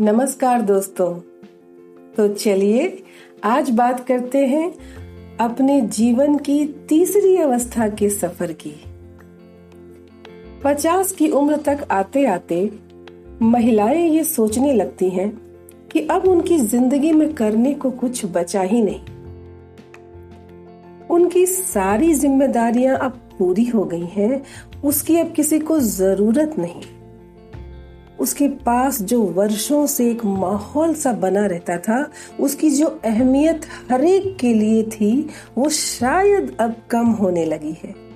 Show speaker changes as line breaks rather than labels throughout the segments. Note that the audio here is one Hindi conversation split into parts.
नमस्कार दोस्तों। तो चलिए, आज बात करते हैं अपने जीवन की तीसरी अवस्था के सफ़र की। पचास की उम्र तक आते आते महिलाएँ ये सोचने लगती हैं कि अब उनकी ज़िंदगी में करने को कुछ बचा ही नहीं। उनकी सारी जिम्मेदारियाँ अब पूरी हो गई हैं, उसकी अब किसी को ज़रूरत नहीं। उसके पास जो वर्षों से एक माहौल सा बना रहता था, उसकी जो अहमियत हरेक के लिए थी, वो शायद अब कम होने लगी है।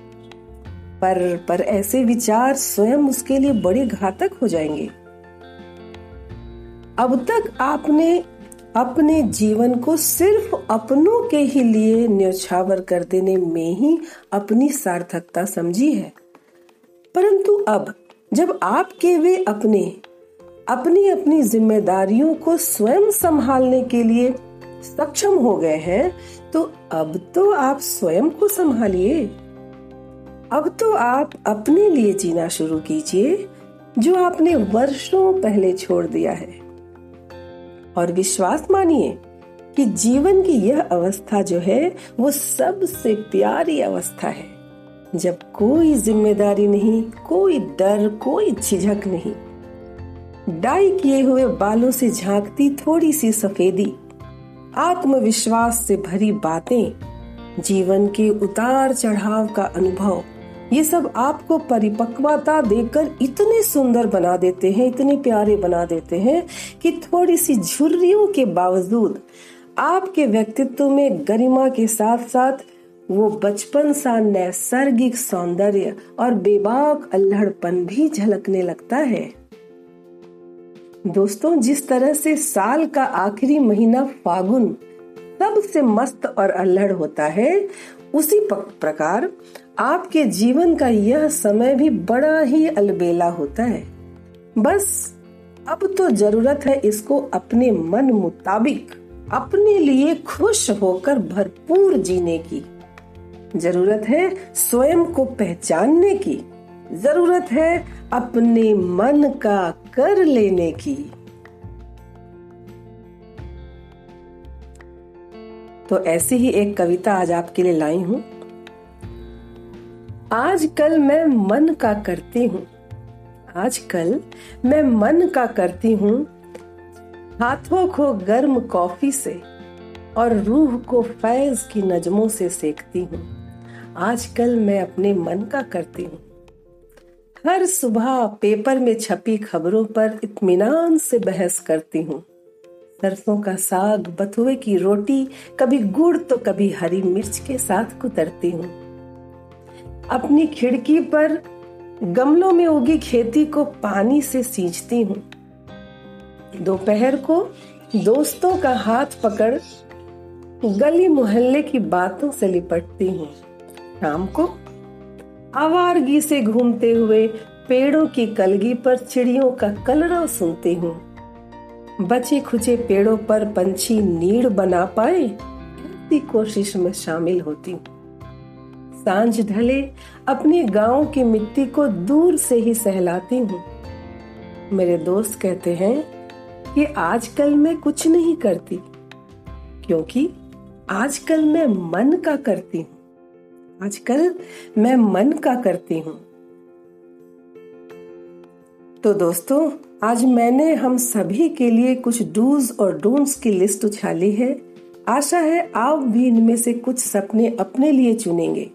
पर पर ऐसे विचार स्वयं उसके लिए बड़े घातक हो जाएँगे। अब तक आपने अपने जीवन को सिर्फ़ अपनों के ही लिए न्यौछावर कर देने में ही अपनी सार्थकता समझी है। परंतु अब जब आपके वे अपने अपनी अपनी जिम्मेदारियों को स्वयं संभालने के लिए सक्षम हो गए हैं तो अब तो आप स्वयं को संभालिए। अब तो आप अपने लिए जीना शुरू कीजिए, जो आपने वर्षों पहले छोड़ दिया है। और विश्वास मानिए कि जीवन की यह अवस्था जो है, वो सबसे प्यारी अवस्था है। जब कोई ज़िम्मेदारी नहीं, कोई डर, कोई झिझक नहीं। डाई किए हुए बालों से झांकती थोड़ी सी सफेदी, आत्मविश्वास से भरी बातें, जीवन के उतार चढ़ाव का अनुभव, ये सब आपको परिपक्वता देकर इतने सुंदर बना देते हैं, इतने प्यारे बना देते हैं कि थोड़ी सी झुर्रियों के बावजूद आपके व्यक्तित्व में गरिमा के साथ साथ वो बचपन सा नैसर्गिक सौंदर्य और बेबाक अल्हड़पन भी झलकने लगता है। दोस्तों, जिस तरह से साल का आखिरी महीना फागुन सबसे मस्त और अल्हड़ होता है, उसी प्रकार आपके जीवन का यह समय भी बड़ा ही अलबेला होता है। बस, अब तो ज़रूरत है इसको अपने मन मुताबिक अपने लिए खुश होकर भरपूर जीने की। ज़रूरत है स्वयं को पहचानने की। ज़रूरत है अपने मन का कर लेने की। तो ऐसी ही एक कविता आज आपके लिए लाई हूँ। आजकल मैं मन का करती हूँ। आजकल मैं मन का करती हूँ। हाथों को गर्म कॉफ़ी से और रूह को फैज की नजमों से सेकती हूँ। आजकल मैं अपने मन का करती हूँ। हर सुबह पेपर में छपी खबरों पर इत्मीनान से बहस करती हूँ। सरसों का साग, बथुए की रोटी, कभी गुड़ तो कभी हरी मिर्च के साथ कुतरती हूँ। अपनी खिड़की पर गमलों में उगी खेती को पानी से सींचती हूँ। दोपहर को दोस्तों का हाथ पकड़ गली मोहल्ले की बातों से लिपटती हूँ। शाम को। आवारगी से घूमते हुए पेड़ों की कलगी पर चिड़ियों का कलरव सुनती हूँ। बचे खुचे पेड़ों पर पंछी नीड़ बना पाए, ऐसी कोशिश में शामिल होती हूँ। साँझ ढले, अपने गाँव की मिट्टी को दूर से ही सहलाती हूँ। मेरे दोस्त कहते हैं कि आजकल मैं कुछ नहीं करती, क्योंकि आजकल मैं मन का करती हूँ। आजकल मैं मन का करती हूँ। तो दोस्तों, आज मैंने हम सभी के लिए कुछ डूज और डोंट्स की लिस्ट उछाली है। आशा है आप भी इनमें से कुछ सपने अपने लिए चुनेंगे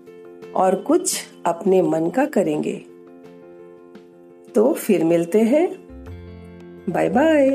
और कुछ अपने मन का करेंगे। तो फिर मिलते हैं। Bye bye